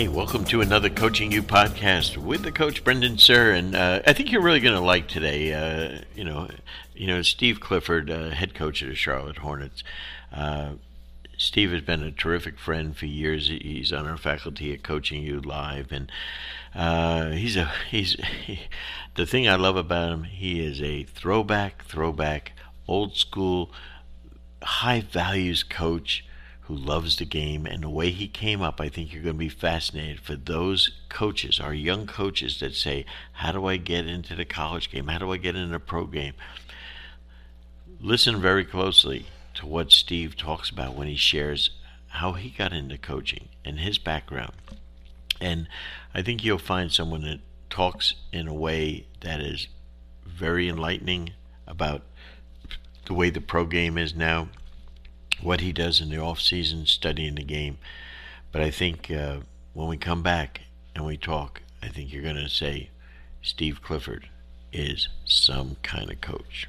Hey, welcome to another Coaching U podcast with the coach Brendan Suhr, and uh, I think you're really going to like today. Uh, you know, you know Steve Clifford, uh, head coach of the Charlotte Hornets. Uh, Steve has been a terrific friend for years. He's on our faculty at Coaching U Live, and uh, he's a he's he, the thing I love about him. He is a throwback, throwback, old school, high values coach who loves the game and the way he came up. I think you're going to be fascinated for those coaches, our young coaches that say, "How do I get into the college game? How do I get into the pro game?" Listen very closely to what Steve talks about when he shares how he got into coaching and his background. And I think you'll find someone that talks in a way that is very enlightening about the way the pro game is now, what he does in the off season, studying the game. But I think uh, when we come back and we talk, I think you're going to say Steve Clifford is some kind of coach.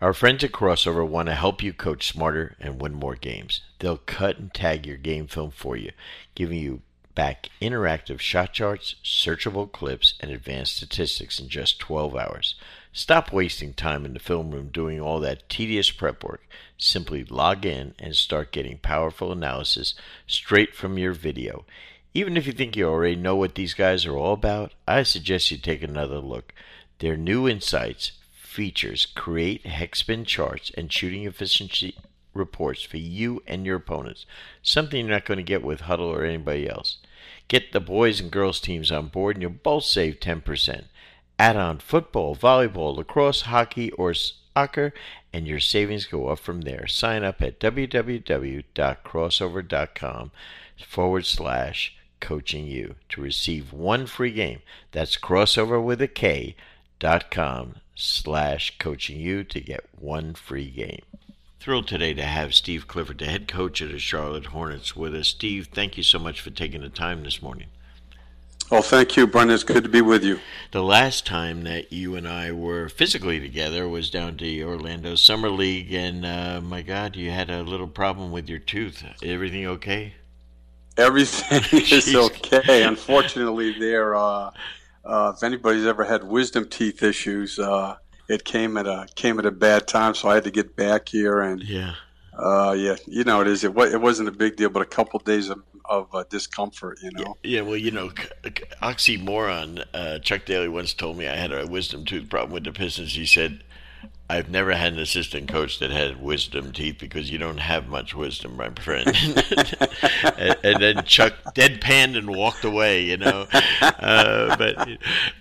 Our friends at Krossover want to help you coach smarter and win more games. They'll cut and tag your game film for you, giving you back interactive shot charts, searchable clips, and advanced statistics in just 12 hours. Stop wasting time in the film room doing all that tedious prep work. Simply log in and start getting powerful analysis straight from your video. Even if you think you already know what these guys are all about, I suggest you take another look. Their new insights features create hexbin charts and shooting efficiency reports for you and your opponents, something you're not going to get with Hudl or anybody else. Get the boys and girls teams on board and you'll both save 10%. Add on football, volleyball, lacrosse, hockey, or soccer, and your savings go up from there. Sign up at www.krossover.com forward slash coaching you to receive one free game. That's crossover with a K dot com slash coaching you to get one free game. Thrilled today to have Steve Clifford, the head coach of the Charlotte Hornets, with us. Steve, thank you so much for taking the time this morning. Oh, thank you, Brendan. It's good to be with you. The last time that you and I were physically together was down to the Orlando Summer League, and uh, my God, you had a little problem with your tooth. Everything okay? Everything is okay. Unfortunately, there. Uh, uh, if anybody's ever had wisdom teeth issues, uh, it came at a came at a bad time, so I had to get back here and yeah, uh, yeah, you know it is. It, it wasn't a big deal, but a couple of days of, of uh, discomfort, you know. Yeah, well, you know, oxymoron. Uh, Chuck Daly once told me I had a wisdom tooth problem with the Pistons. He said I've never had an assistant coach that had wisdom teeth because you don't have much wisdom, my friend. and, and, then Chuck deadpanned and walked away, you know. Uh, but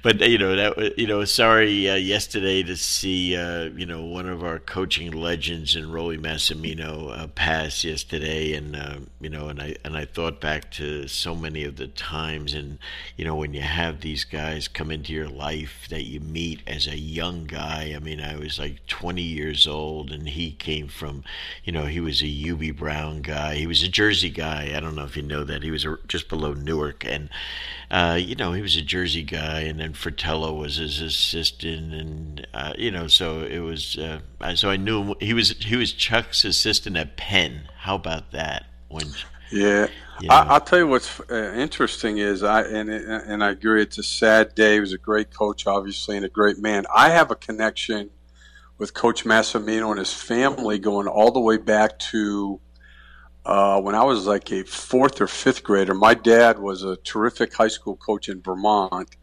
but you know that you know sorry uh, yesterday to see uh, you know one of our coaching legends in Rollie Massimino uh, pass yesterday, and uh, you know and I and I thought back to so many of the times, and you know when you have these guys come into your life that you meet as a young guy. I mean, I was like 20 years old, and he came from, you know, he was a Hubie Brown guy. He was a Jersey guy. I don't know if you know that. He was just below Newark, and uh, you know, he was a Jersey guy, and then Fratello was his assistant, and uh, you know, so it was. Uh, so I knew him. He was he was Chuck's assistant at Penn. How about that? When yeah, you know. I, will tell you what's uh, interesting is I and and I agree. It's a sad day. He was a great coach, obviously, and a great man. I have a connection with Coach Massimino and his family going all the way back to uh, when I was like a fourth or fifth grader. My dad was a terrific high school coach in Vermont,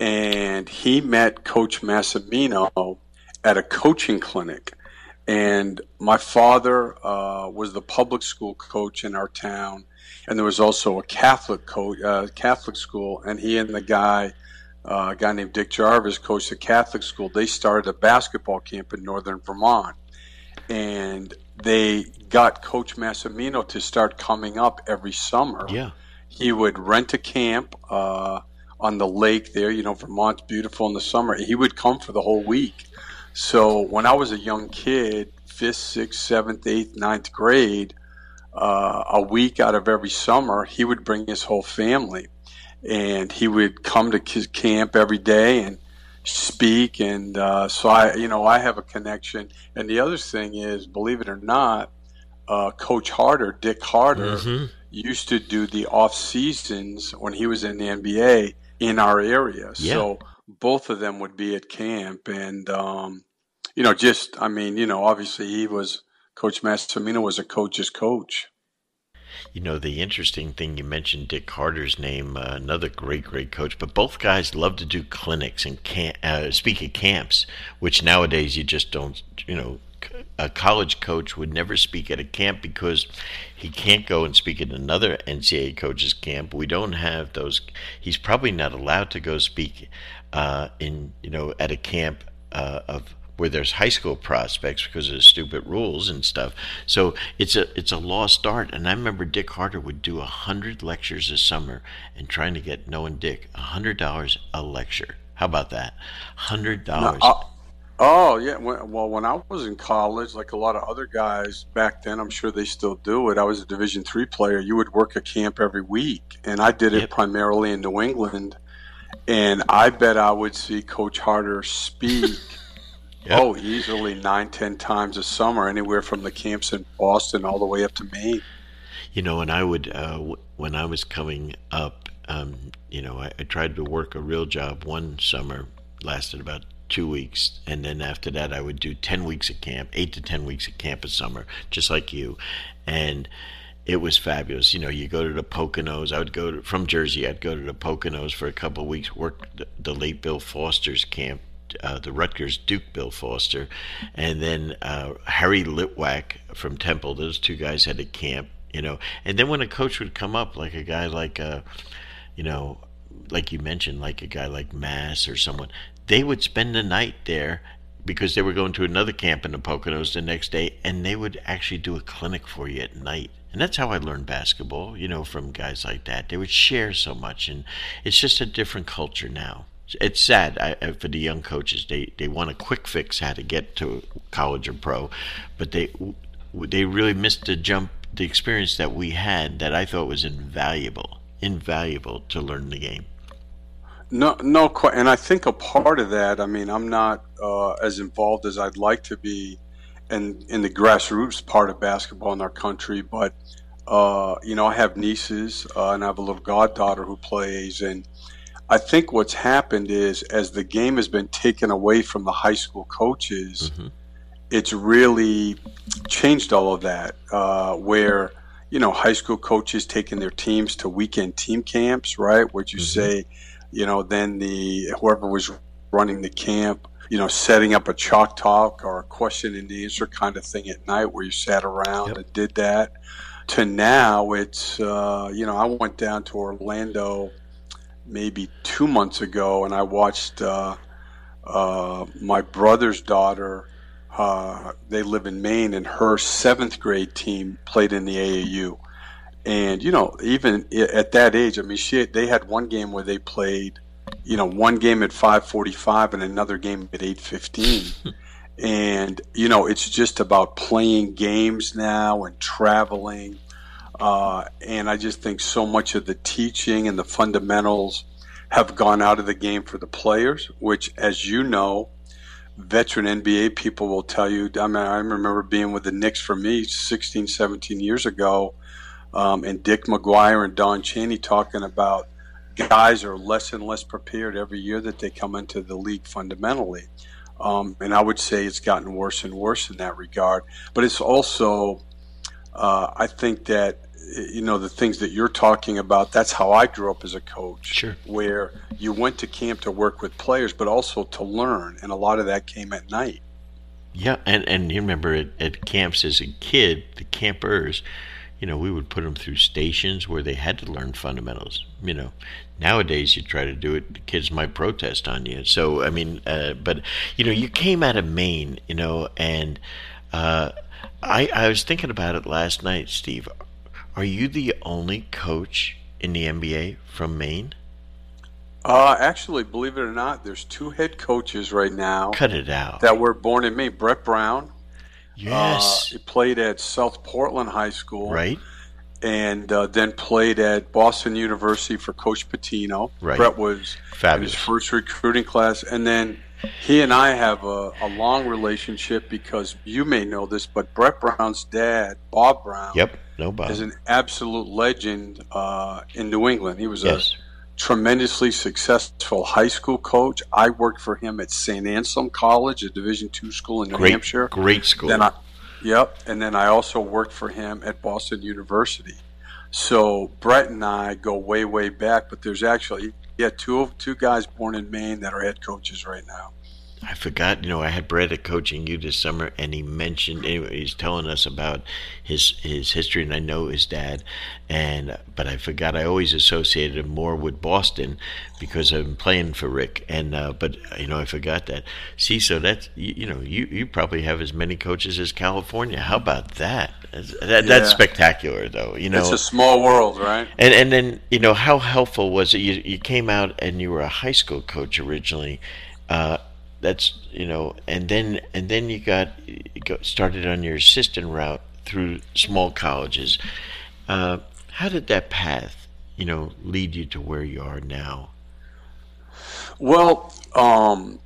and he met Coach Massimino at a coaching clinic. And my father uh, was the public school coach in our town, and there was also a Catholic coach, uh, Catholic school, and he and the guy uh, a guy named Dick Jarvis coached a Catholic school. They started a basketball camp in northern Vermont, and they got Coach Massimino to start coming up every summer. Yeah, he would rent a camp uh, on the lake there. You know, Vermont's beautiful in the summer. He would come for the whole week. So when I was a young kid, fifth, sixth, seventh, eighth, ninth grade, uh, a week out of every summer, he would bring his whole family and he would come to his camp every day and speak and uh, so i you know i have a connection and the other thing is believe it or not uh, Coach Harter, Dick Harter, mm-hmm. used to do the off seasons when he was in the NBA in our area. Yeah. So both of them would be at camp, and um, you know, just I mean, you know, obviously he was Coach Massimino was a coach's coach. You know, the interesting thing you mentioned Dick Harter's name, uh, another great, great coach. But both guys love to do clinics and camp, uh, speak at camps, which nowadays you just don't. You know, a college coach would never speak at a camp because he can't go and speak at another NCAA coach's camp. We don't have those. He's probably not allowed to go speak uh, in you know at a camp uh, of where there's high school prospects because of stupid rules and stuff. So it's a it's a lost art. And I remember Dick Harter would do a hundred lectures a summer and trying to get Noah and Dick a hundred dollars a lecture. How about that? Hundred dollars. Uh, oh yeah. Well, when I was in college, like a lot of other guys back then, I'm sure they still do it. I was a Division three player. You would work a camp every week, and I did it yep. primarily in New England. And I bet I would see Coach Harter speak Yep. Oh, easily nine, ten times a summer, anywhere from the camps in Boston all the way up to Maine. You know, and I would uh, w- when I was coming up, um, you know, I, I tried to work a real job. One summer lasted about two weeks, and then after that, I would do ten weeks at camp, eight to ten weeks at camp a summer, just like you, and it was fabulous. You know, you go to the Poconos. I would go to, from Jersey. I'd go to the Poconos for a couple of weeks, work the, the late Bill Foster's camp uh, the Rutgers Duke Bill Foster, and then uh, Harry Litwack from Temple. Those two guys had a camp, you know. And then when a coach would come up, like a guy like, uh, you know, like you mentioned, like a guy like Mass or someone, they would spend the night there because they were going to another camp in the Poconos the next day, and they would actually do a clinic for you at night. And that's how I learned basketball, you know, from guys like that. They would share so much, and it's just a different culture now it's sad I, for the young coaches. They they want a quick fix how to get to college or pro, but they they really missed the jump, the experience that we had that I thought was invaluable, invaluable to learn the game. No, no, and I think a part of that. I mean, I'm not uh, as involved as I'd like to be, in in the grassroots part of basketball in our country, but. Uh, you know, I have nieces uh, and I have a little goddaughter who plays, and I think what's happened is as the game has been taken away from the high school coaches, mm-hmm. it's really changed all of that. Uh, where you know high school coaches taking their teams to weekend team camps, right? Would you mm-hmm. say, you know, then the whoever was running the camp, you know, setting up a chalk talk or a question and answer kind of thing at night where you sat around yep. and did that. To now, it's uh, you know, I went down to Orlando maybe two months ago, and I watched uh, uh, my brother's daughter. Uh, they live in Maine, and her seventh grade team played in the AAU. And you know, even at that age, I mean, she they had one game where they played, you know, one game at five forty-five and another game at eight fifteen. and you know, it's just about playing games now and traveling uh, and I just think so much of the teaching and the fundamentals have gone out of the game for the players, which, as you know, veteran NBA people will tell you. I mean, I remember being with the Knicks for me 16, 17 years ago, um, and Dick McGuire and Don Chaney talking about guys are less and less prepared every year that they come into the league fundamentally. Um, and I would say it's gotten worse and worse in that regard. But it's also, uh, I think that you know the things that you're talking about that's how i grew up as a coach sure. where you went to camp to work with players but also to learn and a lot of that came at night yeah and and you remember at, at camps as a kid the campers you know we would put them through stations where they had to learn fundamentals you know nowadays you try to do it the kids might protest on you so i mean uh, but you know you came out of maine you know and uh, I, I was thinking about it last night, Steve. Are you the only coach in the NBA from Maine? Uh, actually, believe it or not, there's two head coaches right now. Cut it out. That were born in Maine. Brett Brown. Yes. Uh, he played at South Portland High School. Right. And uh, then played at Boston University for Coach Pitino. Right. Brett was Fabulous. his first recruiting class. And then he and I have a, a, long relationship because you may know this, but Brett Brown's dad, Bob Brown, yep, no Bob, is an absolute legend uh, in New England. He was yes. a tremendously successful high school coach. I worked for him at St. Anselm College, a Division two school in New great, Hampshire. Great school. Then I, yep, and then I also worked for him at Boston University. So Brett and I go way, way back. But there's actually yeah two two guys born in Maine that are head coaches right now. I forgot, you know, I had Brett coaching you this summer, and he mentioned anyway. He's telling us about his his history, and I know his dad, and but I forgot. I always associated him more with Boston because I'm playing for Rick, and uh, but you know I forgot that. See, so that's you, you, know you you probably have as many coaches as California. How about that? That, yeah. That's spectacular, though. You know, it's a small world, right? And and then you know how helpful was it? You you came out and you were a high school coach originally. Uh, that's you know, and then and then you got, you got started on your assistant route through small colleges. Uh, how did that path, you know, lead you to where you are now? Well, um,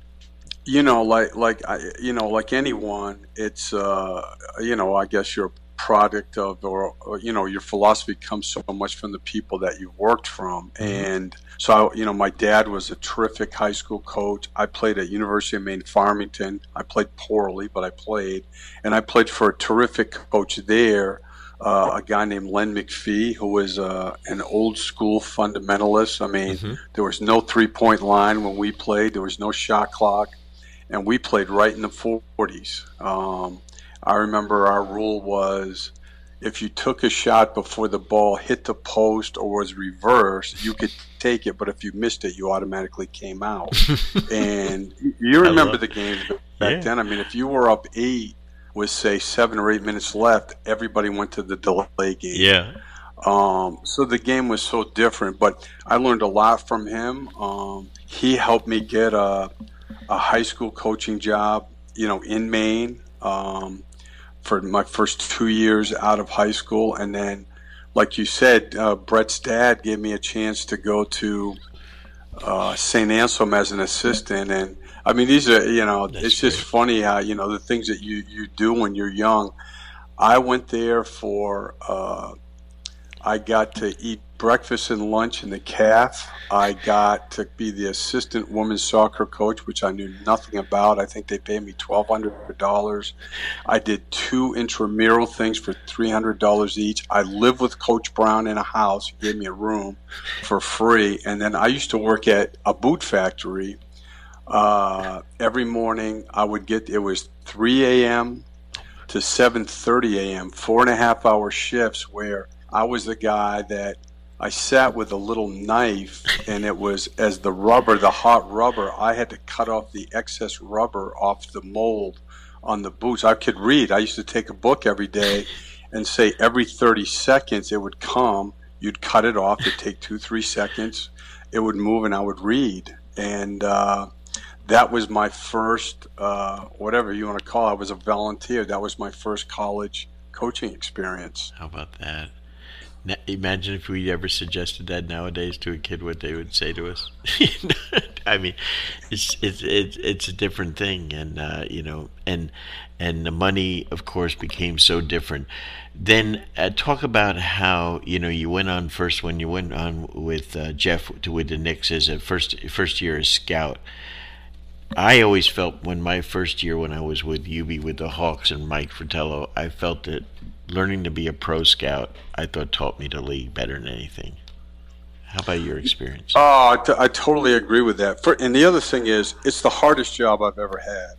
you know, like like I, you know, like anyone, it's uh, you know, I guess you're product of or, or, you know your philosophy comes so much from the people that you worked from. Mm-hmm. and so I, you know my dad was a terrific high school coach. I played at university of maine farmington. I played poorly but i played. And i played for a terrific coach there uh, a guy named len mcphee who was uh, an old school fundamentalist. I mean mm-hmm. there was no three point line when we played. There was no shot clock. And we played right in the 40s um, I remember our rule was if you took a shot before the ball hit the post or was reversed, you could take it, but if you missed it, you automatically came out. and you remember the games back yeah. then. I mean, if you were up eight with say seven or eight minutes left, everybody went to the delay game. Yeah. Um, so the game was so different, but I learned a lot from him. Um, he helped me get a, a high school coaching job, you know, in Maine. Um, for my first two years out of high school, and then, like you said, uh, Brett's dad gave me a chance to go to uh, St. Anselm as an assistant, and I mean, these are you know, That's it's great. just funny how you know the things that you you do when you're young. I went there for. Uh, I got to eat breakfast and lunch in the calf. I got to be the assistant women's soccer coach, which I knew nothing about. I think they paid me twelve hundred dollars. I did two intramural things for three hundred dollars each. I lived with Coach Brown in a house. He gave me a room for free, and then I used to work at a boot factory. Uh, every morning, I would get it was three a.m. to seven thirty a.m. Four and a half hour shifts where I was the guy that I sat with a little knife, and it was as the rubber, the hot rubber, I had to cut off the excess rubber off the mold on the boots. I could read. I used to take a book every day and say every 30 seconds it would come. You'd cut it off. It'd take two, three seconds. It would move, and I would read. And uh, that was my first, uh, whatever you want to call it. I was a volunteer. That was my first college coaching experience. How about that? Imagine if we ever suggested that nowadays to a kid, what they would say to us. I mean, it's it's it's it's a different thing, and uh, you know, and and the money, of course, became so different. Then uh, talk about how you know you went on first when you went on with uh, Jeff to with the Knicks as a first first year as scout. I always felt when my first year when I was with Hubie with the Hawks and Mike Fratello, I felt that learning to be a pro scout, I thought taught me to lead better than anything. How about your experience? Oh, I, t- I totally agree with that. For, and the other thing is, it's the hardest job I've ever had.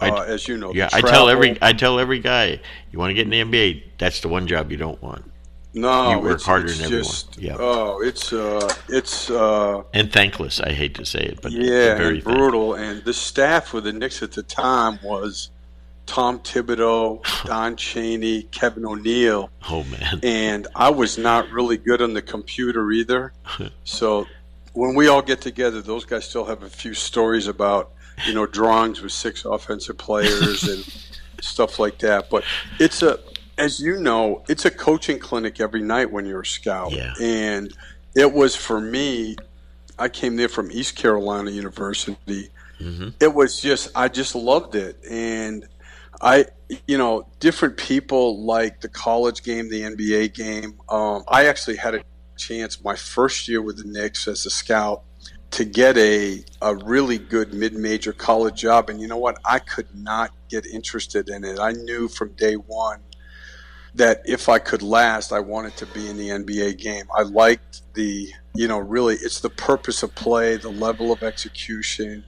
Uh, as you know, yeah, I tell every I tell every guy, you want to get in the NBA, that's the one job you don't want. No, you work it's, harder it's than just, everyone. Yeah. Oh, it's uh, it's uh, and thankless. I hate to say it, but yeah, very and brutal. And the staff with the Knicks at the time was Tom Thibodeau, Don Chaney, Kevin O'Neill. Oh man! And I was not really good on the computer either. so when we all get together, those guys still have a few stories about you know drawings with six offensive players and stuff like that. But it's a, as you know, it's a coaching clinic every night when you're a scout. Yeah. And it was for me. I came there from East Carolina University mm-hmm. it was just I just loved it, and I you know different people like the college game, the NBA game. Um, I actually had a chance my first year with the Knicks as a scout to get a, a really good mid-major college job and you know what i could not get interested in it i knew from day one that if i could last i wanted to be in the nba game i liked the you know really it's the purpose of play the level of execution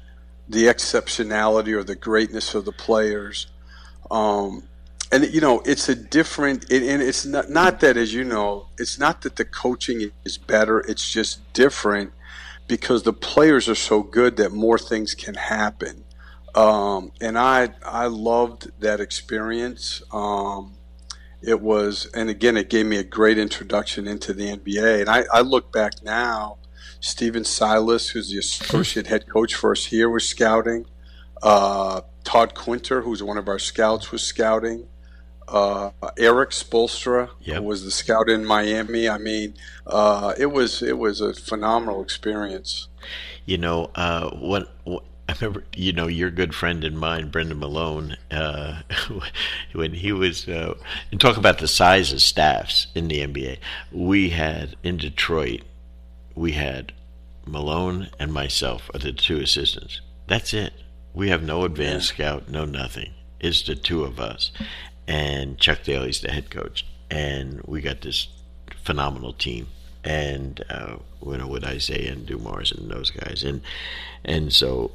the exceptionality or the greatness of the players um, and you know it's a different and it's not, not that as you know it's not that the coaching is better it's just different because the players are so good that more things can happen. Um, and I I loved that experience. Um, it was, and again, it gave me a great introduction into the NBA. And I, I look back now, Stephen Silas, who's the associate head coach for us here, was scouting. Uh, Todd Quinter, who's one of our scouts, was scouting uh, Erik Spoelstra yep. was the scout in Miami. I mean, uh, it was it was a phenomenal experience. You know, uh, what, what I remember, you know, your good friend and mine, Brendan Malone, uh, when he was, uh, and talk about the size of staffs in the NBA. We had in Detroit, we had Malone and myself are the two assistants. That's it. We have no advanced scout, no nothing. It's the two of us and Chuck Daly's the head coach, and we got this phenomenal team. And uh, you know with Isiah and Dumars and those guys, and and so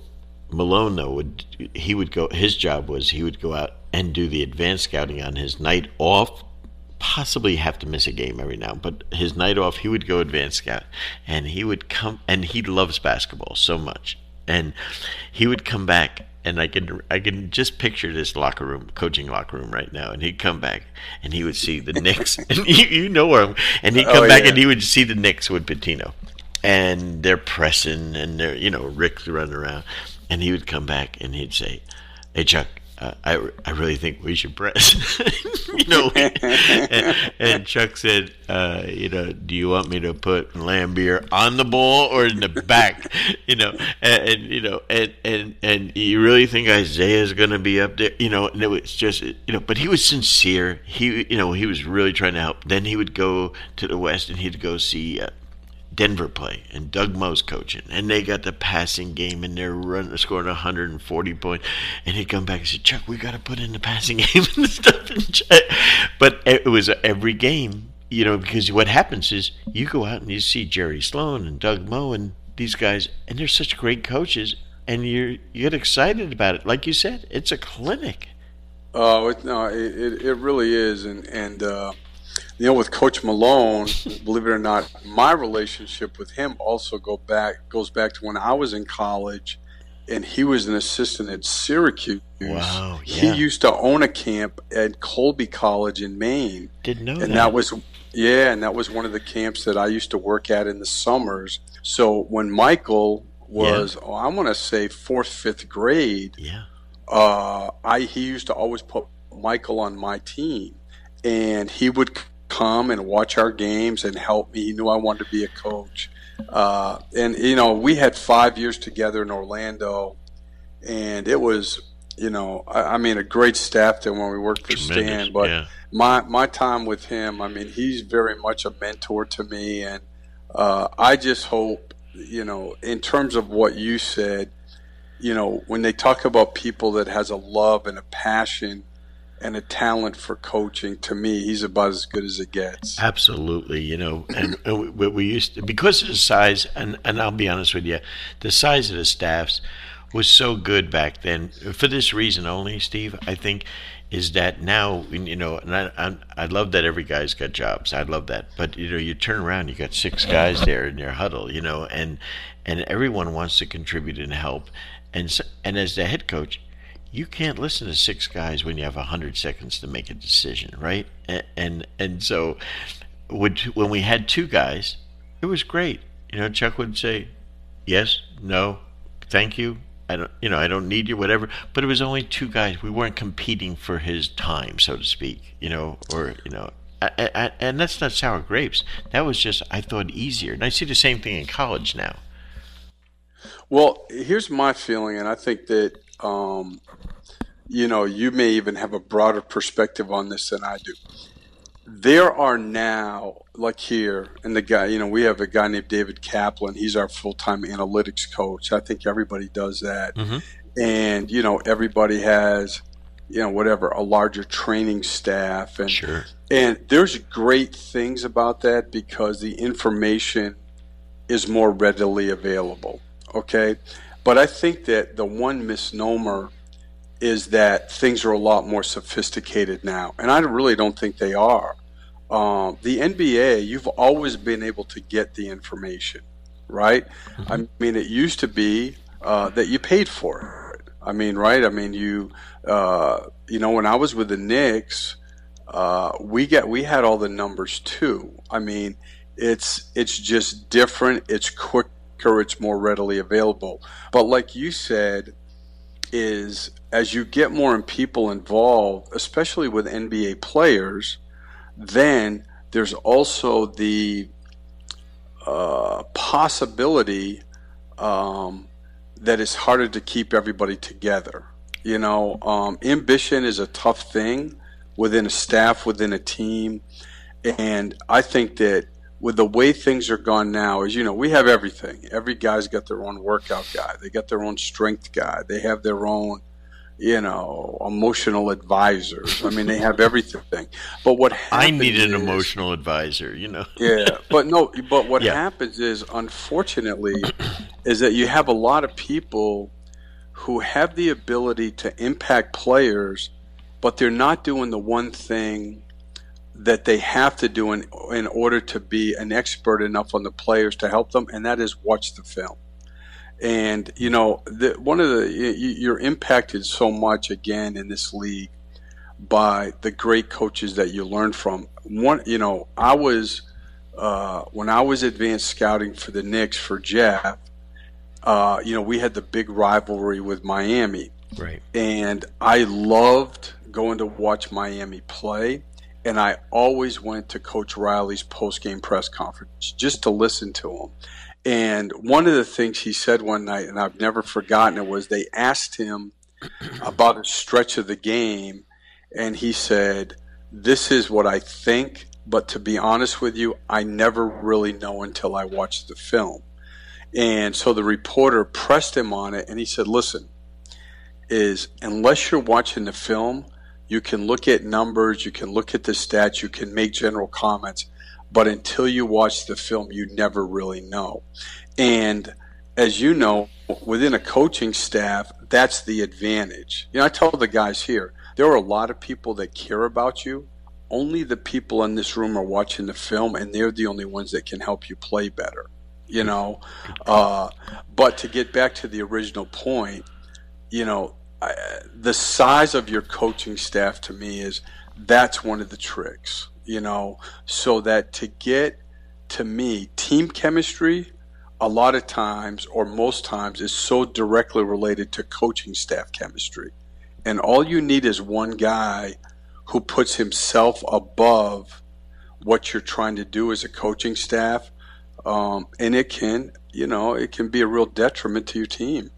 Malone though would he would go. His job was he would go out and do the advanced scouting on his night off. Possibly have to miss a game every now, but his night off he would go advanced scout, and he would come and he loves basketball so much, and he would come back and I can I can just picture this locker room, coaching locker room right now, and he'd come back and he would see the Knicks, and you, you know where I'm, and he'd come oh, back yeah. and he would see the Knicks with Pitino, and they're pressing and they're you know Rick's running around, and he would come back and he'd say, "Hey Chuck, uh, I, I really think we should press. you know, and, and, Chuck said, uh, you know, do you want me to put Laimbeer on the ball or in the back? you know, and, and, you know, and and and you really think Isiah is going to be up there? You know, and it was just, you know, but he was sincere. He, you know, he was really trying to help. Then he would go to the west and he'd go see. Uh, Denver play, and Doug Moe's coaching, and they got the passing game, and they're running, scoring 140 points, and he'd come back and say, "Chuck, we got to put in the passing game and stuff." But it was every game, you know, because what happens is you go out and you see Jerry Sloan and Doug Moe and these guys, and they're such great coaches, and you're you get excited about it. Like you said, it's a clinic. Oh it, no, it, it really is, and and. Uh you know, with Coach Malone, believe it or not, my relationship with him also go back goes back to when I was in college, and he was an assistant at Syracuse. Wow, yeah. He used to own a camp at Colby College in Maine. Didn't know and that. And that was yeah, and that was one of the camps that I used to work at in the summers. So when Michael was, yeah. oh, I want to say fourth, fifth grade. Yeah. Uh, I he used to always put Michael on my team, and he would come and watch our games and help me. He knew I wanted to be a coach. Uh, and, you know, we had five years together in Orlando, and it was, you know, I, I mean, a great staff there when we worked for Tremendous, Stan. But yeah. my, my time with him, I mean, he's very much a mentor to me. And uh, I just hope, you know, in terms of what you said, you know, when they talk about people that has a love and a passion – and a talent for coaching. To me, he's about as good as it gets. Absolutely, you know, and, uh, we, we used to, because of the size, and and I'll be honest with you, the size of the staffs was so good back then. For this reason only, Steve, I think is that now you know, and I, I, I love that every guy's got jobs. I love that, but you know, you turn around, you got six guys there in your huddle, you know, and and everyone wants to contribute and help, and so, and as the head coach, you can't listen to six guys when you have a hundred seconds to make a decision, right? And and, and so, when we had two guys, it was great. You know, Chuck would say, "Yes, no, thank you." I don't, you know, I don't need you, whatever. But it was only two guys. We weren't competing for his time, so to speak. You know, or you know, I, I, and that's not sour grapes. That was just I thought easier, and I see the same thing in college now. Well, here's my feeling, and I think that um, you know you may even have a broader perspective on this than I do. There are now, like here, and the guy, you know, we have a guy named David Kaplan. He's our full time analytics coach. I think everybody does that. Mm-hmm. And, you know, everybody has, you know, whatever, a larger training staff. And, sure. and there's great things about that because the information is more readily available. Okay. But I think that the one misnomer is that things are a lot more sophisticated now, and I really don't think they are. Um, the NBA, you've always been able to get the information, right? Mm-hmm. I mean, it used to be uh, that you paid for it. I mean, right? I mean, you, uh, you know, when I was with the Knicks, uh, we get we had all the numbers too. I mean, it's it's just different. It's quicker. It's more readily available. But like you said, is as you get more people involved, especially with NBA players, then there's also the uh, possibility um, that it's harder to keep everybody together. You know, um, ambition is a tough thing within a staff, within a team. And I think that with the way things are gone now is you know we have everything. Every guy's got their own workout guy. They got their own strength guy. They have their own you know emotional advisors. I mean they have everything. But what i need an is, emotional advisor you know. Yeah but no but what yeah. happens is unfortunately is that you have a lot of people who have the ability to impact players but they're not doing the one thing that they have to do in, in order to be an expert enough on the players to help them, and that is watch the film. And you know, the, one of the you're impacted so much again in this league by the great coaches that you learn from. One, you know, I was uh, when I was advanced scouting for the Knicks for Jeff. Uh, you know, we had the big rivalry with Miami, right? And I loved going to watch Miami play and I always went to Coach Riley's post game press conference just to listen to him. And one of the things he said one night, and I've never forgotten it, was they asked him about a stretch of the game, and he said, This is what I think, but to be honest with you, I never really know until I watch the film. And so the reporter pressed him on it, and he said, Listen, is unless you're watching the film, you can look at numbers, you can look at the stats, you can make general comments, but until you watch the film, you never really know. And as you know, within a coaching staff, that's the advantage. You know, I tell the guys here, there are a lot of people that care about you. Only the people in this room are watching the film, and they're the only ones that can help you play better. You know, uh, but to get back to the original point, you know, I, the size of your coaching staff to me is that's one of the tricks, you know, so that to get to me team chemistry a lot of times or most times is so directly related to coaching staff chemistry. And all you need is one guy who puts himself above what you're trying to do as a coaching staff. Um, and it can, you know, it can be a real detriment to your team.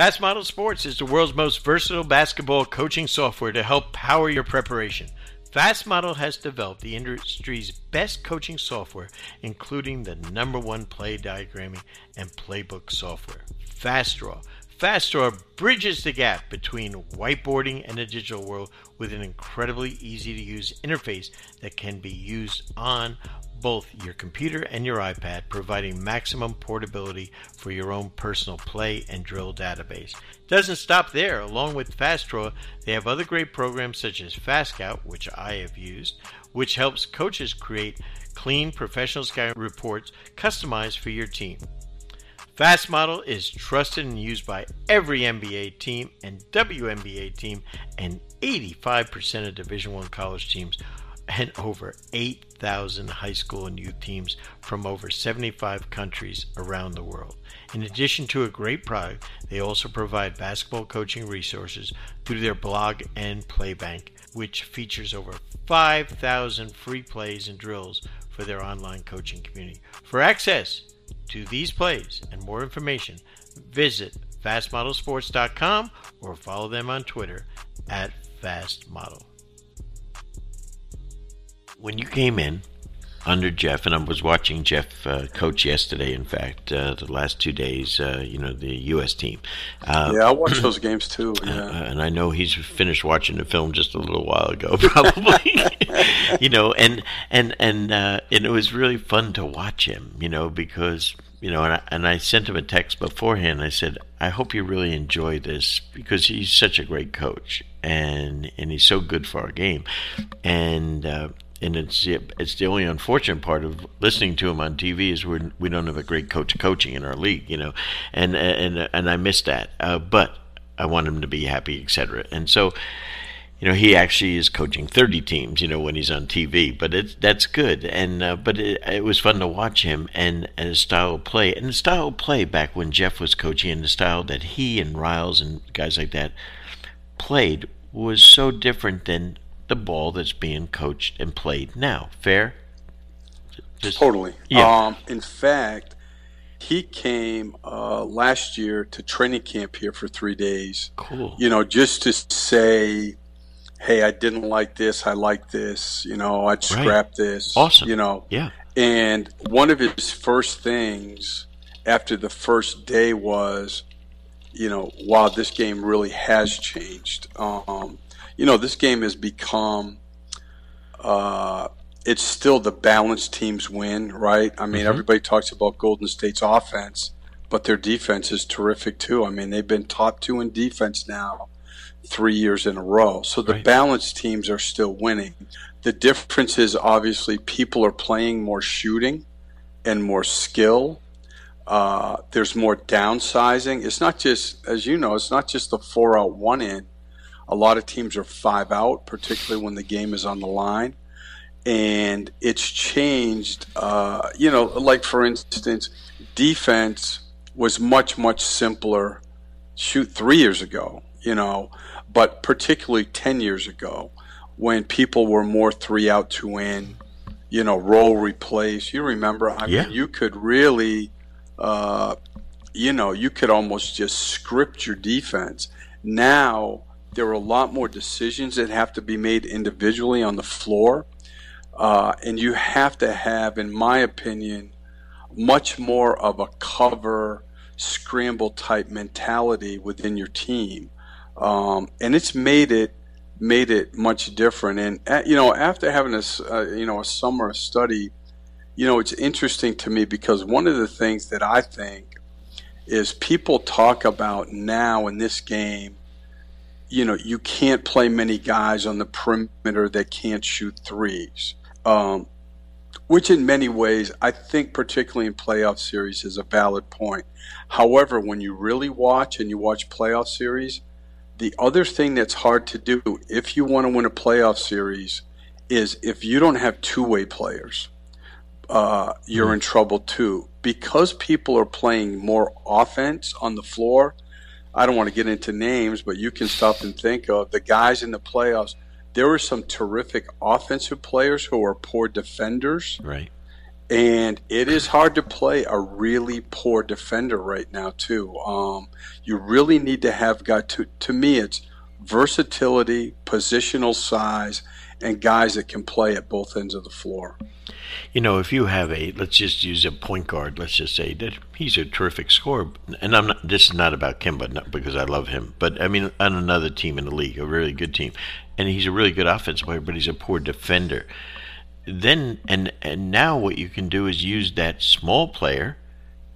Fast Model Sports is the world's most versatile basketball coaching software to help power your preparation. Fast Model has developed the industry's best coaching software, including the number one play diagramming and playbook software, FastDraw. FastDraw bridges the gap between whiteboarding and the digital world with an incredibly easy to use interface that can be used on both your computer and your iPad, providing maximum portability for your own personal play and drill database. Doesn't stop there. Along with FastDraw, they have other great programs such as FastScout, which I have used, which helps coaches create clean professional scout reports customized for your team. Fast Model is trusted and used by every NBA team and WNBA team and 85% of Division 1 college teams and over 8,000 high school and youth teams from over 75 countries around the world. In addition to a great product, they also provide basketball coaching resources through their blog and playbank, which features over 5,000 free plays and drills for their online coaching community. For access to these plays and more information, visit fastmodelsports.com or follow them on Twitter at fastmodel. When you came in, under Jeff, and I was watching Jeff uh, coach yesterday. In fact, uh, the last two days, uh, you know, the U.S. team. Uh, yeah, I watched those games too. Uh, yeah. and I know he's finished watching the film just a little while ago, probably. you know, and and and uh, and it was really fun to watch him. You know, because you know, and I, and I sent him a text beforehand. I said, I hope you really enjoy this because he's such a great coach and and he's so good for our game, and and it's it's the only unfortunate part of listening to him on TV is we we don't have a great coach coaching in our league, you know, and and and I miss that. Uh, but I want him to be happy, etc. And so, you know, he actually is coaching 30 teams, you know, when he's on TV. But it's that's good, and uh, but it, it was fun to watch him and, and his style of play, and the style of play back when Jeff was coaching, and the style that he and Riles and guys like that played was so different than the ball that's being coached and played now. Fair? Just, totally. Yeah. Um, in fact, he came uh, last year to training camp here for three days. Cool. You know, just to say, hey, I didn't like this. I like this. You know, I'd scrap right. this. Awesome. You know. Yeah. And one of his first things after the first day was, you know, wow, this game really has changed. Um, you know, this game has become. Uh, it's still the balanced teams win, right? I mean, mm-hmm. everybody talks about Golden State's offense, but their defense is terrific too. I mean, they've been top two in defense now three years in a row. So the right. balanced teams are still winning. The difference is obviously people are playing more shooting and more skill. Uh, there's more downsizing. It's not just, as you know, it's not just the four out one in. A lot of teams are five out, particularly when the game is on the line. And it's changed. Uh, you know, like for instance, defense was much, much simpler shoot three years ago, you know, but particularly 10 years ago when people were more three out to win, you know, roll replace. You remember, I yeah. mean, you could really, uh, you know, you could almost just script your defense. Now, there are a lot more decisions that have to be made individually on the floor. Uh, and you have to have, in my opinion, much more of a cover scramble type mentality within your team. Um, and it's made it made it much different. And uh, you know, after having a uh, you know a summer study, you know, it's interesting to me because one of the things that I think is people talk about now in this game you know, you can't play many guys on the perimeter that can't shoot threes. Um, which, in many ways, I think, particularly in playoff series, is a valid point. However, when you really watch and you watch playoff series, the other thing that's hard to do if you want to win a playoff series is if you don't have two way players, uh, you're mm-hmm. in trouble too. Because people are playing more offense on the floor, I don't want to get into names, but you can stop and think of the guys in the playoffs. There were some terrific offensive players who are poor defenders. Right. And it is hard to play a really poor defender right now, too. Um, you really need to have got to, to me, it's versatility, positional size, and guys that can play at both ends of the floor. You know, if you have a, let's just use a point guard, let's just say that he's a terrific scorer, and I'm not, this is not about Kemba, not because I love him, but I mean, on another team in the league, a really good team, and he's a really good offensive player, but he's a poor defender. Then, and, and now what you can do is use that small player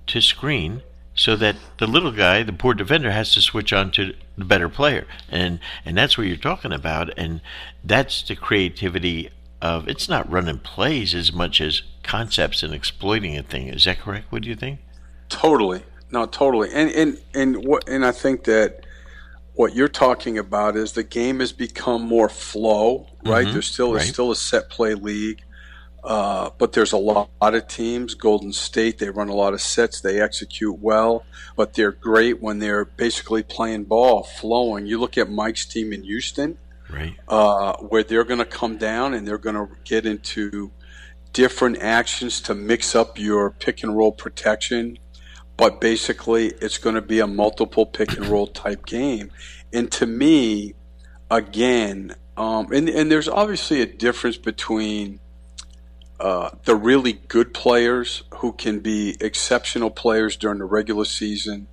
to screen so that the little guy, the poor defender, has to switch on to the better player, and and that's what you're talking about, and that's the creativity of it's not running plays as much as concepts and exploiting a thing. Is that correct? What do you think? Totally, no, totally, and and and what and I think that what you're talking about is the game has become more flow, right? Mm-hmm, There's still right. still a set play league, uh, but there's a lot, lot, of teams. Golden State, they run a lot of sets. They execute well, but they're great when they're basically playing ball, flowing. You look at Mike's team in Houston right? Uh, where they're going to come down and they're going to get into different actions to mix up your pick and roll protection, but basically it's going to be a multiple pick and roll type game. And to me, again, um, and, and there's obviously a difference between uh, the really good players who can be exceptional players during the regular season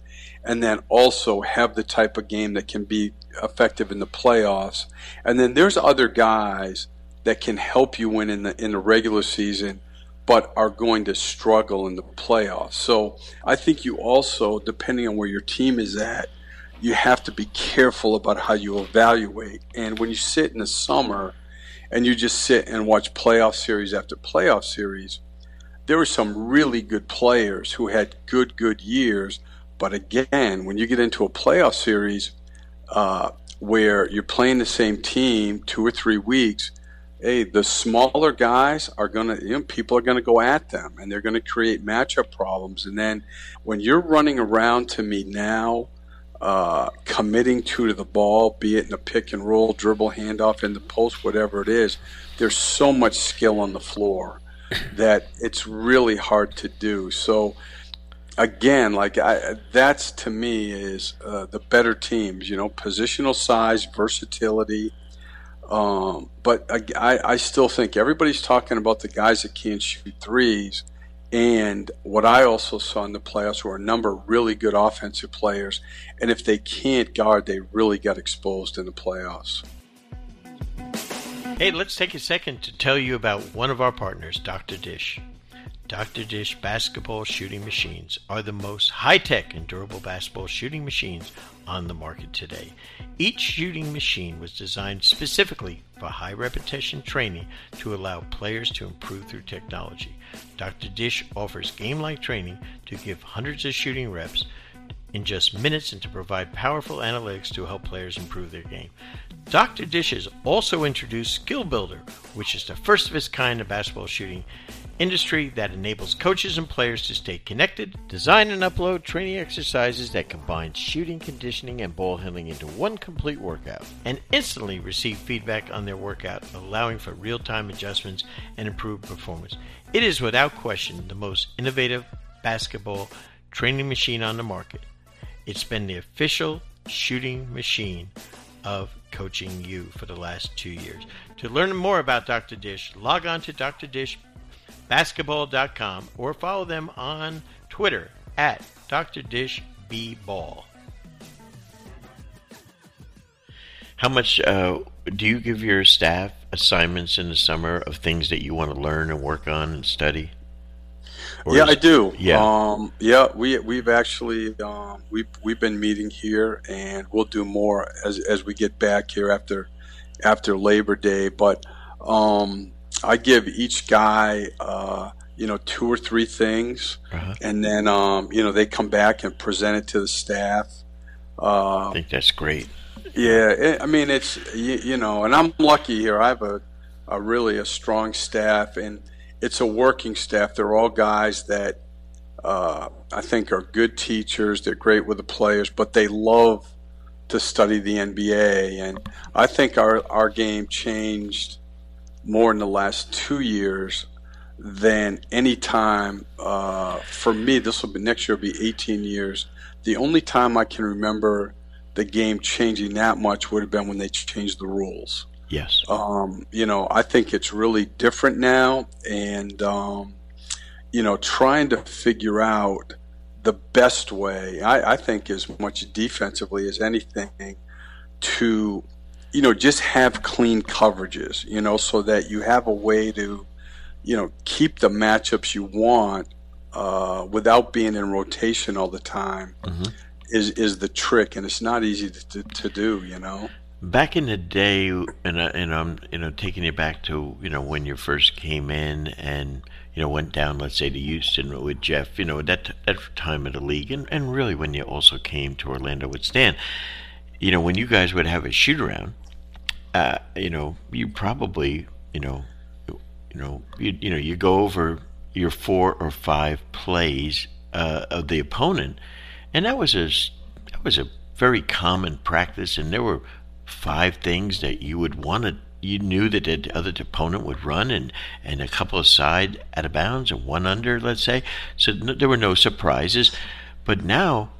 and then also have the type of game that can be effective in the playoffs. And then there's other guys that can help you win in the in the regular season but are going to struggle in the playoffs. So I think you also depending on where your team is at, you have to be careful about how you evaluate. And when you sit in the summer and you just sit and watch playoff series after playoff series, there were some really good players who had good, good years. But again, when you get into a playoff series uh, where you're playing the same team two or three weeks, hey, the smaller guys are going to, you know, people are going to go at them and they're going to create matchup problems. And then when you're running around to me now, uh, committing to, to the ball, be it in a pick and roll, dribble, handoff in the post, whatever it is, there's so much skill on the floor that it's really hard to do. So again, like I, that's to me is uh, the better teams. You know, positional size, versatility. Um, but I, I still think everybody's talking about the guys that can't shoot threes. And what I also saw in the playoffs were a number of really good offensive players. And if they can't guard, they really got exposed in the playoffs. Hey, let's take a second to tell you about one of our partners, Dr. Dish. Dr. Dish basketball shooting machines are the most high tech and durable basketball shooting machines on the market today. Each shooting machine was designed specifically for high repetition training to allow players to improve through technology. Dr. Dish offers game like training to give hundreds of shooting reps in just minutes and to provide powerful analytics to help players improve their game. Dr. Dish also introduced Skill Builder, which is the first of its kind in basketball shooting industry that enables coaches and players to stay connected, design and upload training exercises that combine shooting, conditioning, and ball handling into one complete workout, and instantly receive feedback on their workout, allowing for real time adjustments and improved performance. It is without question the most innovative basketball training machine on the market. It's been the official shooting machine of Coaching U for the last two years. To learn more about Dr. Dish, log on to drdishbasketball.com or follow them on Twitter at drdishbball. How much uh, do you give your staff assignments in the summer of things that you want to learn and work on and study? Or yeah, I do. Yeah, um, yeah. We we've actually um, we've we've been meeting here, and we'll do more as as we get back here after after Labor Day. But um, I give each guy. Uh, you know, two or three things, uh-huh. and then um, you know they come back and present it to the staff. Uh, I think that's great. Yeah, it, I mean it's you, you, know, and I'm lucky here. I have a, a really a strong staff, and it's a working staff. They're all guys that uh, I think are good teachers. They're great with the players, but they love to study the NBA. And I think our, our game changed more in the last two years than any time. Uh, for me, this will be next year will be 18 years. The only time I can remember the game changing that much would have been when they changed the rules. Yes. Um, you know, I think it's really different now, and um, you know, trying to figure out the best way. I, I think as much defensively as anything to, you know, just have clean coverages. You know, so that you have a way to, you know, keep the matchups you want uh, without being in rotation all the time. Mm-hmm. Is, is the trick, and it's not easy to, to, to do, you know back in the day, and and I'm you know taking you back to you know when you first came in and you know went down, let's say to Houston with Jeff, you know that that time of the league, and and really when you also came to Orlando with Stan, you know when you guys would have a shoot around, uh, you know you probably you know you know you you know you go over your four or five plays uh, of the opponent, and that was a that was a very common practice, and there were five things that you would want to you knew that the other opponent would run and, and a couple of side out of bounds and one under, let's say. So no, there were no surprises. But now,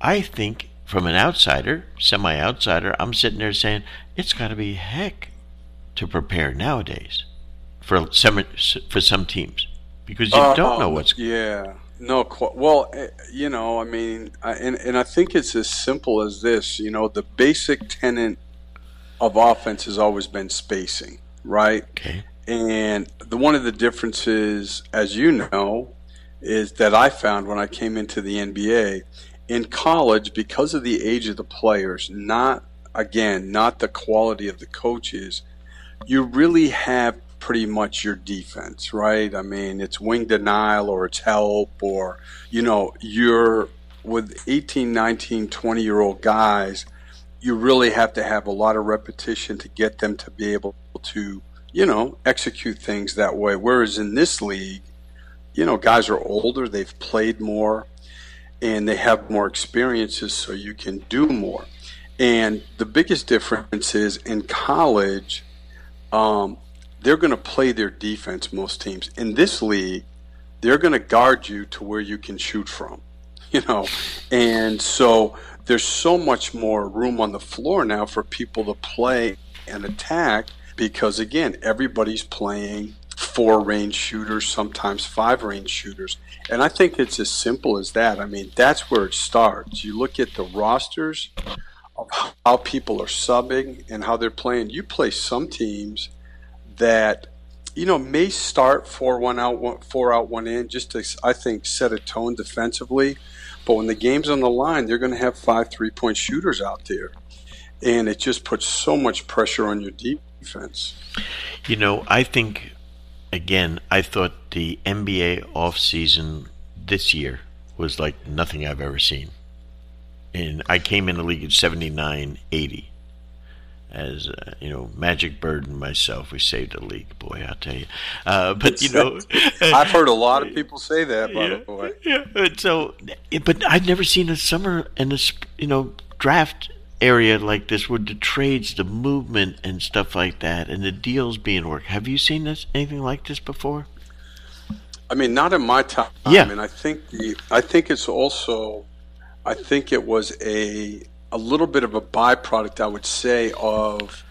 I think from an outsider, semi outsider, I'm sitting there saying it's got to be heck to prepare nowadays for some for some teams because you uh, don't know what's yeah no well eh, you know I mean I, and and I think it's as simple as this you know the basic tenet of offense has always been spacing, right? Okay. And the one of the differences, as you know, is that I found when I came into the NBA in college because of the age of the players, not again, not the quality of the coaches, you really have pretty much your defense, right? I mean, it's wing denial or it's help or you know, you're with 18, 19, 20 year old guys – you really have to have a lot of repetition to get them to be able to, you know, execute things that way. Whereas in this league, you know, guys are older, they've played more, and they have more experiences, so you can do more. And the biggest difference is in college, um, they're going to play their defense, most teams. In this league, they're going to guard you to where you can shoot from, you know. And so there's so much more room on the floor now for people to play and attack because again everybody's playing four range shooters sometimes five range shooters. And i think it's as simple as that. I mean that's where it starts. You look at the rosters of how people are subbing and how they're playing. You play some teams that you know may start four one out one, four out one in just to i think set a tone defensively but when the game's on the line, they're going to have five three point shooters out there. And it just puts so much pressure on your defense. You know, I think, again, I thought the NBA offseason this year was like nothing I've ever seen. And I came in the league in 79 80 as uh, you know, Magic Bird and myself, we saved a league. Boy, I'll tell you. Uh, but you know, I've heard a lot of people say that. By yeah, the way, yeah. so, but I've never seen a summer and a you know draft area like this with the trades, the movement, and stuff like that, and the deals being worked. Have you seen this anything like this before? I mean, not in my time. Yeah. and I think the I think it's also, I think it was a a little bit of a byproduct, I would say, of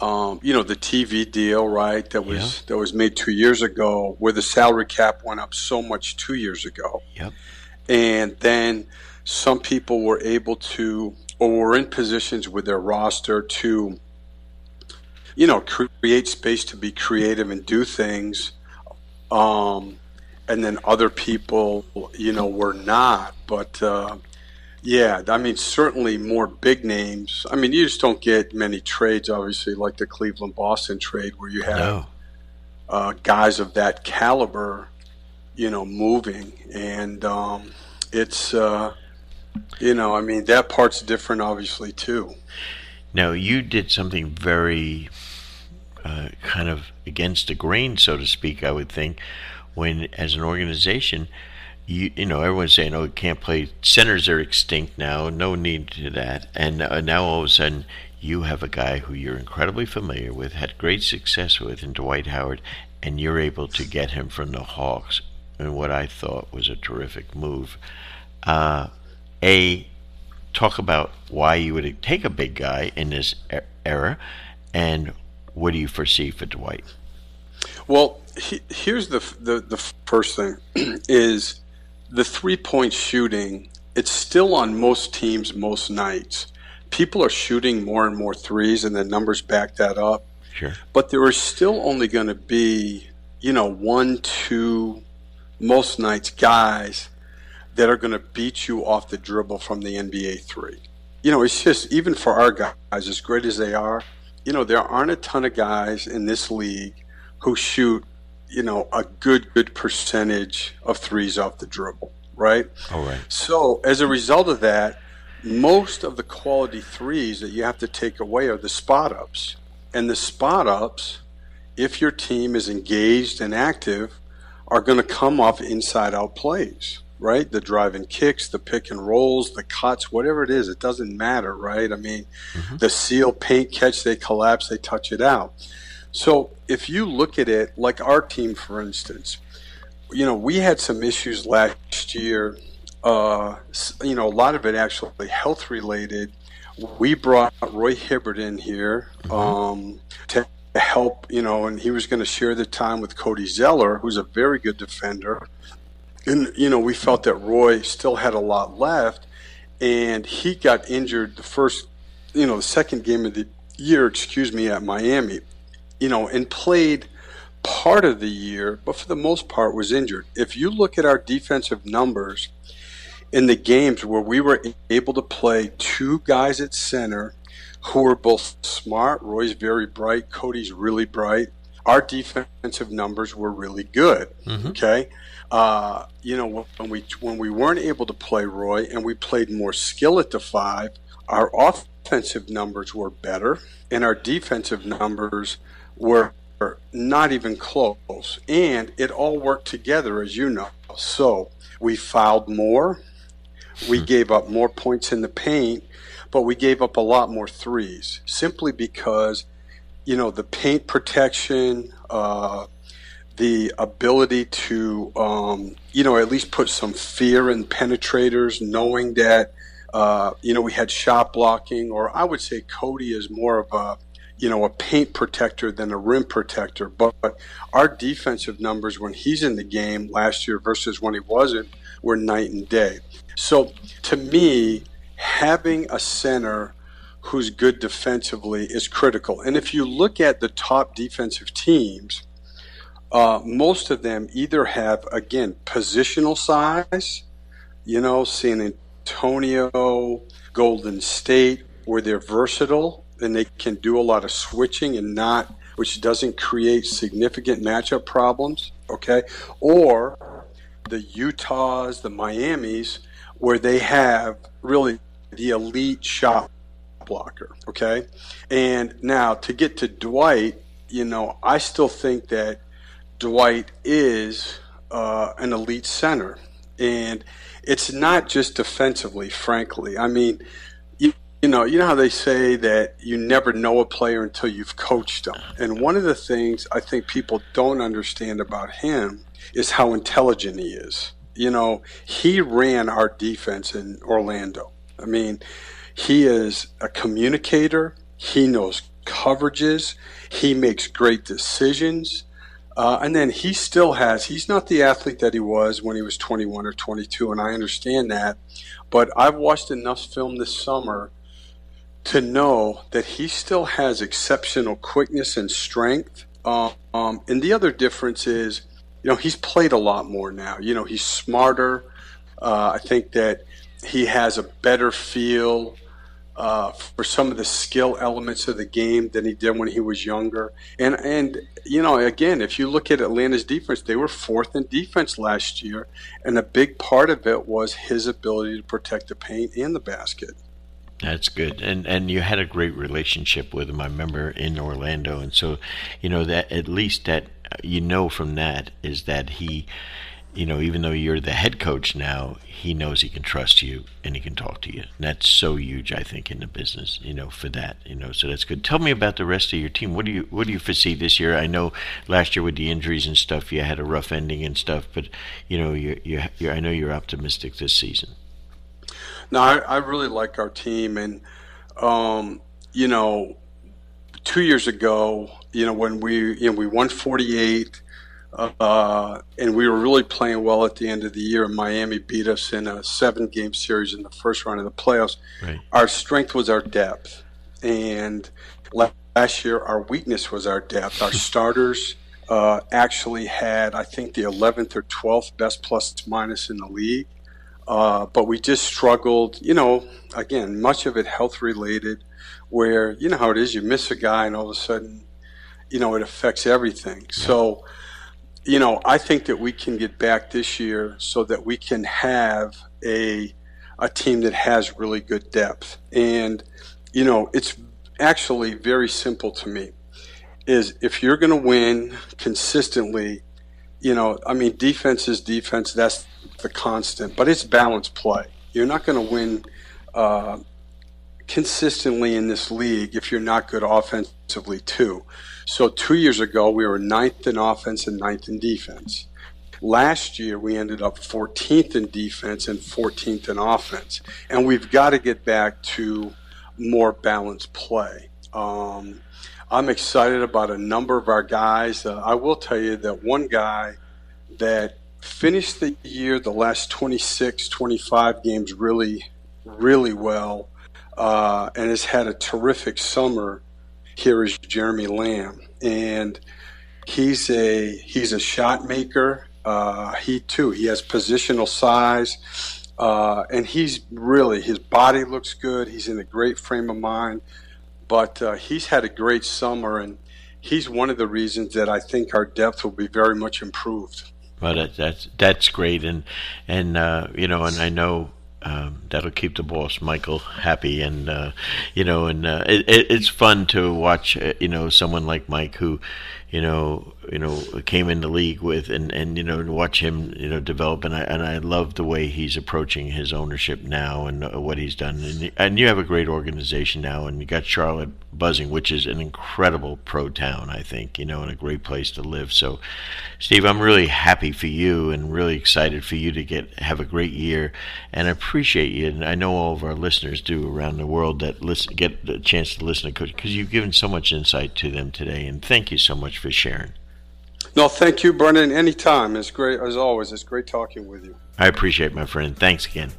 um, you know the TV deal, right? That was yeah. that was made two years ago, where the salary cap went up so much two years ago. Yep. And then some people were able to, or were in positions with their roster to, you know, create space to be creative and do things. Um, and then other people, you know, were not. But uh, yeah, I mean, certainly more big names. I mean, you just don't get many trades, obviously, like the Cleveland Boston trade, where you have no. uh, guys of that caliber, you know, moving. And um, it's, uh, you know, I mean, that part's different, obviously, too. Now, you did something very uh, kind of against the grain, so to speak, I would think, when, as an organization, you, you know, everyone's saying, "Oh, you can't play." Centers are extinct now. No need to that. And uh, now all of a sudden, you have a guy who you're incredibly familiar with, had great success with, in Dwight Howard, and you're able to get him from the Hawks in what I thought was a terrific move. Uh, a talk about why you would take a big guy in this era, and what do you foresee for Dwight? Well, he, here's the, the the first thing is the three point shooting, it's still on most teams most nights. People are shooting more and more threes, and the numbers back that up. Sure. But there are still only going to be, you know, one, two, most nights guys that are going to beat you off the dribble from the NBA three. You know, it's just, even for our guys, as great as they are, you know, there aren't a ton of guys in this league who shoot you know, a good, good percentage of threes off the dribble, right? All right. So as a result of that, most of the quality threes that you have to take away are the spot ups. And the spot ups, if your team is engaged and active, are going to come off inside out plays. right? The driving kicks, the pick and rolls, the cuts, whatever it is, it doesn't matter, right? I mean, mm-hmm. the seal, paint, catch, they collapse, they touch it out. So if you look at it, like our team, for instance, you know, we had some issues last year. Uh, you know, a lot of it actually health related. We brought Roy Hibbert in here mm-hmm. um, to help, you know, and he was going to share the time with Cody Zeller, who's a very good defender. And, you know, we felt that Roy still had a lot left, and he got injured the first, you know, the second game of the year, excuse me, at Miami, you know, and played part of the year, but for the most part was injured. If you look at our defensive numbers in the games where we were able to play two guys at center who are both smart. Roy's very bright. Cody's really bright. Our defensive numbers were really good. Mm-hmm. Okay. Uh, you know, when we when we weren't able to play Roy and we played more skill at the five, our offensive numbers were better, and our defensive numbers were not even close. And it all worked together, as you know. So we fouled more, we hmm. gave up more points in the paint, but we gave up a lot more threes simply because, you know, the paint protection, uh, the ability to, um, you know, at least put some fear in penetrators, knowing that, uh, you know, we had shot blocking, or I would say Cody is more of a, you know, a paint protector than a rim protector. But, but our defensive numbers when he's in the game last year versus when he wasn't were night and day. So to me, having a center who's good defensively is critical. And if you look at the top defensive teams, uh, most of them either have, again, positional size, you know, San Antonio, Golden State, where they're versatile and they can do a lot of switching and not, which doesn't create significant matchup problems, okay? Or the Utahs, the Miamis, where they have really the elite shot blocker. Okay. And now to get to Dwight, you know, I still think that Dwight is uh, an elite center. And it's not just defensively, frankly. I mean, you, know, you know how they say that you never know a player until you've coached them. And one of the things I think people don't understand about him is how intelligent he is. You know, he ran our defense in Orlando. I mean, he is a communicator. He knows coverages. He makes great decisions. Uh, and then he still has, he's not the athlete that he was when he was 21 or 22, and I understand that. But I've watched enough film this summer to know that he still has exceptional quickness and strength. Um, um, and the other difference is, you know, he's played a lot more now. You know, he's smarter. Uh, I think that he has a better feel uh, for some of the skill elements of the game than he did when he was younger. And and you know, again, if you look at Atlanta's defense, they were fourth in defense last year, and a big part of it was his ability to protect the paint and the basket. That's good, and and you had a great relationship with him. I remember in Orlando, and so you know that at least that you know from that is that he you know, even though you're the head coach now, he knows he can trust you and he can talk to you. And that's so huge, I think, in the business, you know, for that, you know, so that's good. Tell me about the rest of your team. What do you what do you foresee this year? I know last year with the injuries and stuff, you had a rough ending and stuff, but you know, you you I know you're optimistic this season. No, I, I really like our team, and um, you know, two years ago, you know, when we you know we won 48 uh, and we were really playing well at the end of the year. And Miami beat us in a seven game series in the first round of the playoffs. Right. Our strength was our depth. And last year, our weakness was our depth. Our starters uh, actually had, I think, the 11th or 12th best plus minus in the league. Uh, but we just struggled, you know, again, much of it health related, where, you know how it is, you miss a guy and all of a sudden, you know, it affects everything. So, you know, I think that we can get back this year so that we can have a a team that has really good depth. And you know, it's actually very simple to me. Is if you're going to win consistently, you know, I mean, defense is defense. That's the constant, but it's balanced play. You're not going to win uh, consistently in this league if you're not good offensively too. So two years ago, we were ninth in offense and ninth in defense. Last year, we ended up 14th in defense and 14th in offense. And we've got to get back to more balanced play. Um, I'm excited about a number of our guys. Uh, I will tell you that one guy that finished the year, the last 26, 25 games, really, really well, uh, and has had a terrific summer. Here is Jeremy Lamb, and he's a he's a shot maker. Uh, he too he has positional size, uh, and he's really his body looks good. He's in a great frame of mind, but uh, he's had a great summer, and he's one of the reasons that I think our depth will be very much improved. Well, that, that's that's great, and and uh, you know, and I know um, that'll keep the boss Michael happy, and uh, you know, and uh, it, it's fun to watch. Uh, you know, someone like Mike who, you know, you know, came in the league with, and and you know, watch him, you know, develop, and I and I love the way he's approaching his ownership now and uh, what he's done, and and you have a great organization now, and you got Charlotte buzzing, which is an incredible pro town, I think, you know, and a great place to live. So, Steve, I'm really happy for you and really excited for you to get have a great year, and I appreciate you, and I know all of our listeners do around the world that listen get the chance to listen to Coach because you've given so much insight to them today, and thank you so much for sharing. No, thank you, Brendan. Anytime. It's great, as always. It's great talking with you. I appreciate it, my friend. Thanks again.